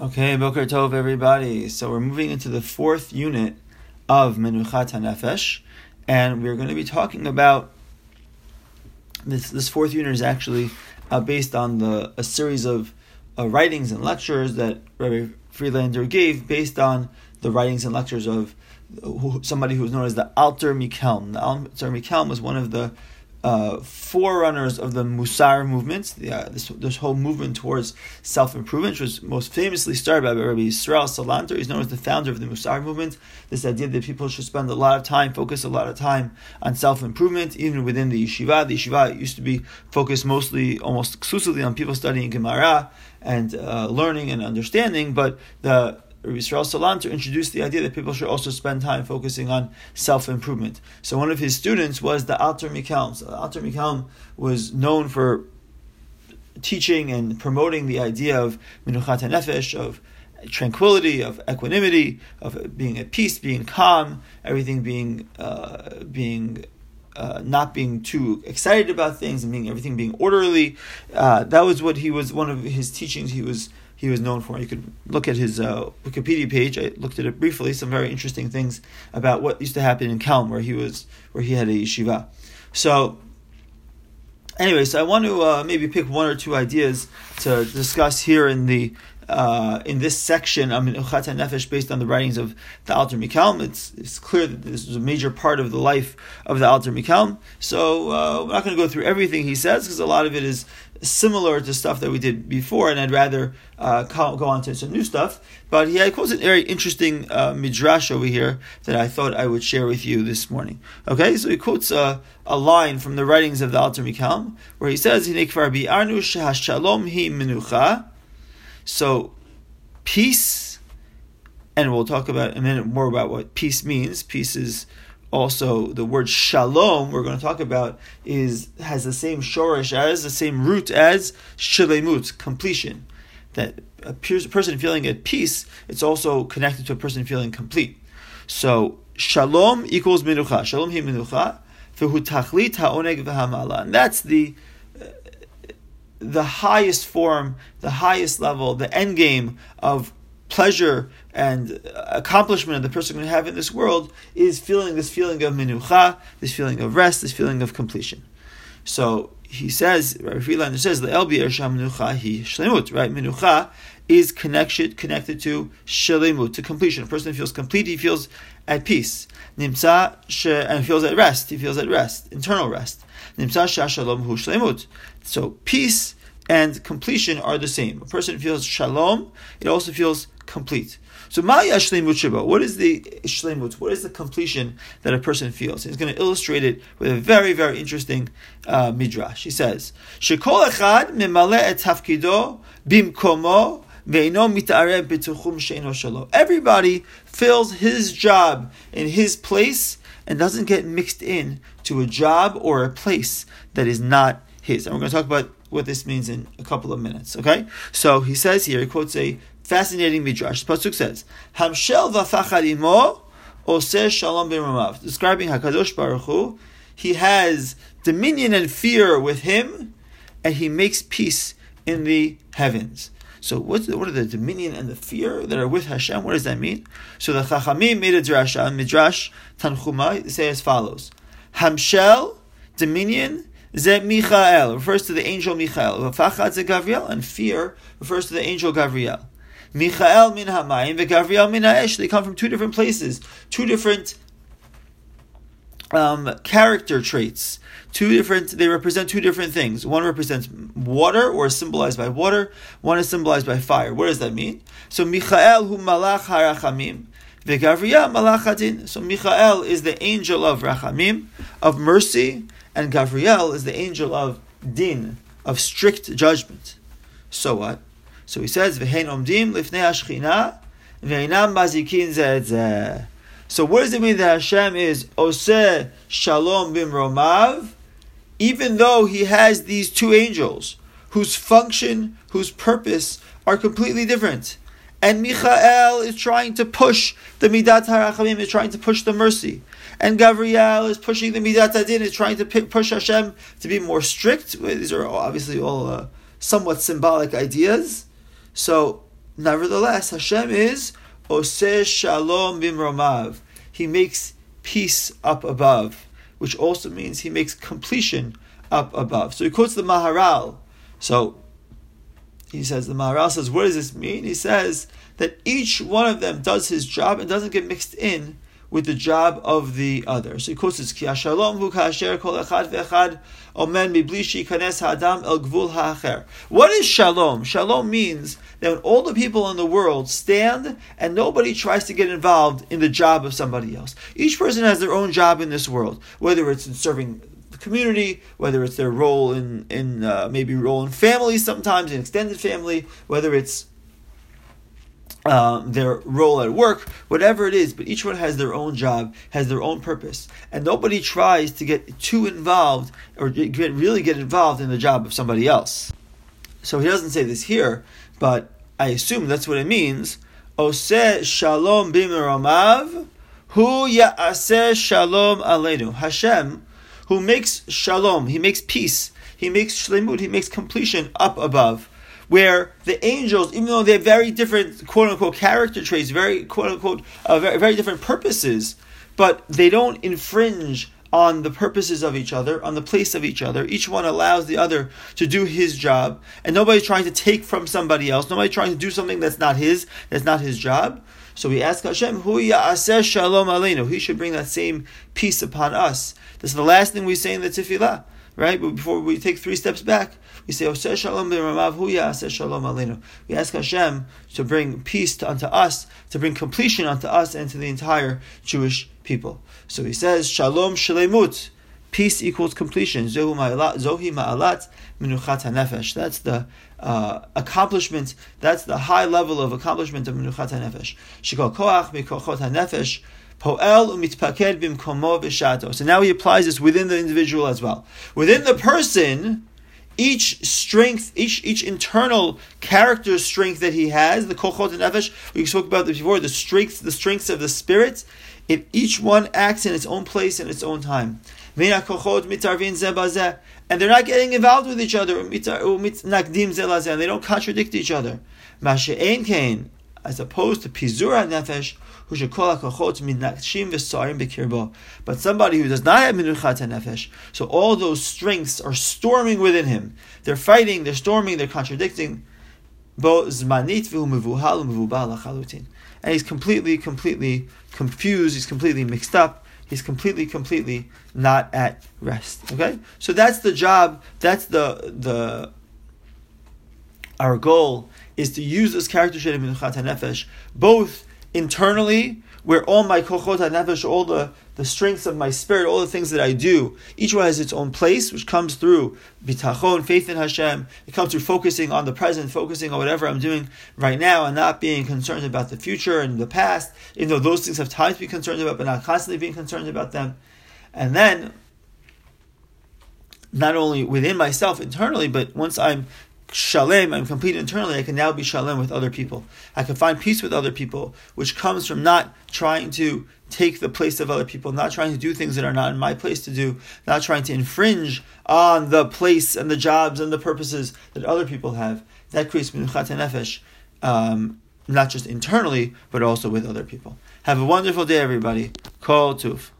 Okay, Boker Tov, everybody. So we're moving into the fourth unit of Menuchat HaNefesh, and we're going to be talking about this. This fourth unit is actually uh, based on the a series of uh, writings and lectures that Rabbi Friedlander gave, based on the writings and lectures of somebody who was known as the Alter Mikelm. The Alter Mikelm was one of the uh, forerunners of the Musar movement, the, uh, this, this whole movement towards self improvement, which was most famously started by Rabbi Yisrael Salanter. He's known as the founder of the Musar movement. This idea that people should spend a lot of time, focus a lot of time on self improvement, even within the yeshiva. The yeshiva used to be focused mostly, almost exclusively, on people studying Gemara and uh, learning and understanding, but the Yisrael Salanter introduced the idea that people should also spend time focusing on self improvement. So one of his students was the Alter Mikelm. So Alter Mikelm was known for teaching and promoting the idea of Minuchat Nefesh, of tranquility, of equanimity, of being at peace, being calm, everything being uh, being uh, not being too excited about things and being everything being orderly. Uh, that was what he was. One of his teachings. He was he was known for. You could look at his uh, Wikipedia page. I looked at it briefly. Some very interesting things about what used to happen in Kelm, where he was, where he had a yeshiva. So, anyway, so I want to uh, maybe pick one or two ideas to discuss here in the uh, in this section, Minuchat Nefesh, based on the writings of the Alter Mikelm, it's, it's clear that this was a major part of the life of the Alter Mikelm. So uh, we're not going to go through everything he says because a lot of it is similar to stuff that we did before, and I'd rather uh, go on to some new stuff. But he quotes a very interesting uh, midrash over here that I thought I would share with you this morning. Okay, so he quotes a, a line from the writings of the Alter Mikelm where he says, shalom hi menucha." So, peace, and we'll talk about a minute more about what peace means. Peace is also the word shalom we're going to talk about is has the same shorish as the same root as shalemut completion. That a person feeling at peace it's also connected to a person feeling complete. So shalom equals minucha. Shalom hi minucha. And that's the the highest form the highest level the end game of pleasure and accomplishment of the person can have in this world is feeling this feeling of minucha, this feeling of rest, this feeling of completion. So he says, Rabbi Friedlander says, the elbier minucha hi shlemut, right? Minucha is connection connected to shlemut, to completion. A person feels complete, he feels at peace. Nimsa and feels at rest, he feels at rest, internal rest. Nimsa shalom hu shlemut. So peace and completion are the same. A person feels shalom, it also feels complete. So Maya Shlemut Shiba, what is the Shlemut? What is the completion that a person feels? He's going to illustrate it with a very, very interesting uh, midrash. He says, Shekol echad memale et tafkido bimkomo Everybody fills his job in his place and doesn't get mixed in to a job or a place that is not his. And we're going to talk about what this means in a couple of minutes. Okay? So he says here, he quotes a fascinating midrash. The pasuk says, "Hamshel imo oseh shalom b'ramav," describing Hakadosh Baruch Hu. He has dominion and fear with him, and he makes peace in the heavens. So what's the, what are the dominion and the fear that are with Hashem? What does that mean? So the Chachamim made a drasha, Midrash Tanchuma, say as follows: Hamshel, dominion, Ze Michael refers to the angel Michael. V'fachad ze Gavriel, and fear refers to the angel Gabriel. Michael min hamayim veGavriel min ha'esh. They come from two different places, two different um, character traits. Two different. They represent two different things. One represents water, or is symbolized by water. One is symbolized by fire. What does that mean? So Michael hu malach harachamim. Ve'Gavriel malach hadin. So Michael is the angel of rachamim, of mercy, and Gavriel is the angel of din, of strict judgment. So what? So he says, "V'hein omdim lifnei hashchina, v'einam mazikin zeh So what does it mean that Hashem is oseh shalom bimromav, even though he has these two angels whose function, whose purpose are completely different? And Michael is trying to push the midat harachamim, is trying to push the mercy. And Gavriel is pushing the midat adin, is trying to push Hashem to be more strict. These are obviously all uh, somewhat symbolic ideas. So nevertheless, Hashem is Oseh Shalom Bimromav. He makes peace up above, which also means he makes completion up above. So he quotes the Maharal. So he says, the Maharal says, what does this mean? He says that each one of them does his job and doesn't get mixed in with the job of the other. So he quotes this, Ki shalom hu kasher kol echad ve'echad omen miblishi kanes ha'adam el gvul ha'acher. What is shalom? Shalom means that when all the people in the world stand and nobody tries to get involved in the job of somebody else. Each person has their own job in this world, whether it's in serving community, whether it's their role in, in uh, maybe role in family sometimes, in extended family, whether it's um, their role at work, whatever it is, but each one has their own job, has their own purpose, and nobody tries to get too involved or get, really get involved in the job of somebody else. So he doesn't say this here, but I assume that's what it means. Ose shalom b'meramav, hu ya'aseh shalom aleinu. Hashem, who makes shalom, he makes peace, he makes shlemut, he makes completion up above where the angels, even though they have very different quote unquote character traits, very quote unquote uh, very, very different purposes, but they don't infringe on the purposes of each other, on the place of each other. Each one allows the other to do his job, and nobody's trying to take from somebody else. Nobody's trying to do something that's not his, that's not his job. So we ask Hashem, Hu ya'aseh shalom aleinu. He should bring that same peace upon us. This is the last thing we say in the tefillah, right? But before we take three steps back, we say, Oseh Shalom b'ramav huya aseh shalom aleinu. We ask Hashem to bring peace to, unto us, to bring completion unto us and to the entire Jewish people. So he says, Shalom shalemut. Peace equals completion. Zohi ma'alat minuchat hanefesh. That's the uh, accomplishment. That's the high level of accomplishment of minuchat hanefesh. Shikol koach mikochot hanefesh. Poel umitpaked bimkomo v'shato. So now he applies this within the individual as well. Within the person, each strength, each each internal character strength that he has, the kochot and nefesh, we spoke about this before, the strengths, the strengths of the spirit, if each one acts in its own place in its own time. And they're not getting involved with each other, uh, they don't contradict each other. As opposed to pizura nefesh, but somebody who does not have minuchat nefesh, so all those strengths are storming within him. They're fighting, they're storming, they're contradicting. And he's completely, completely confused. He's completely mixed up. He's completely, completely not at rest. Okay, so that's the job. That's the the. Our goal is to use this character shade of minuchat nefesh both internally, where all my kochot nefesh, all the, the strengths of my spirit, all the things that I do, each one has its own place, which comes through bitachon, faith in Hashem. It comes through focusing on the present, focusing on whatever I'm doing right now, and not being concerned about the future and the past, even though those things have time to be concerned about, but not constantly being concerned about them. And then, not only within myself internally, but once I'm shalem, I'm complete internally, I can now be shalem with other people. I can find peace with other people, which comes from not trying to take the place of other people, not trying to do things that are not in my place to do, not trying to infringe on the place and the jobs and the purposes that other people have. That creates minuchat nefesh, um, not just internally, but also with other people. Have a wonderful day, everybody. Kol tuv.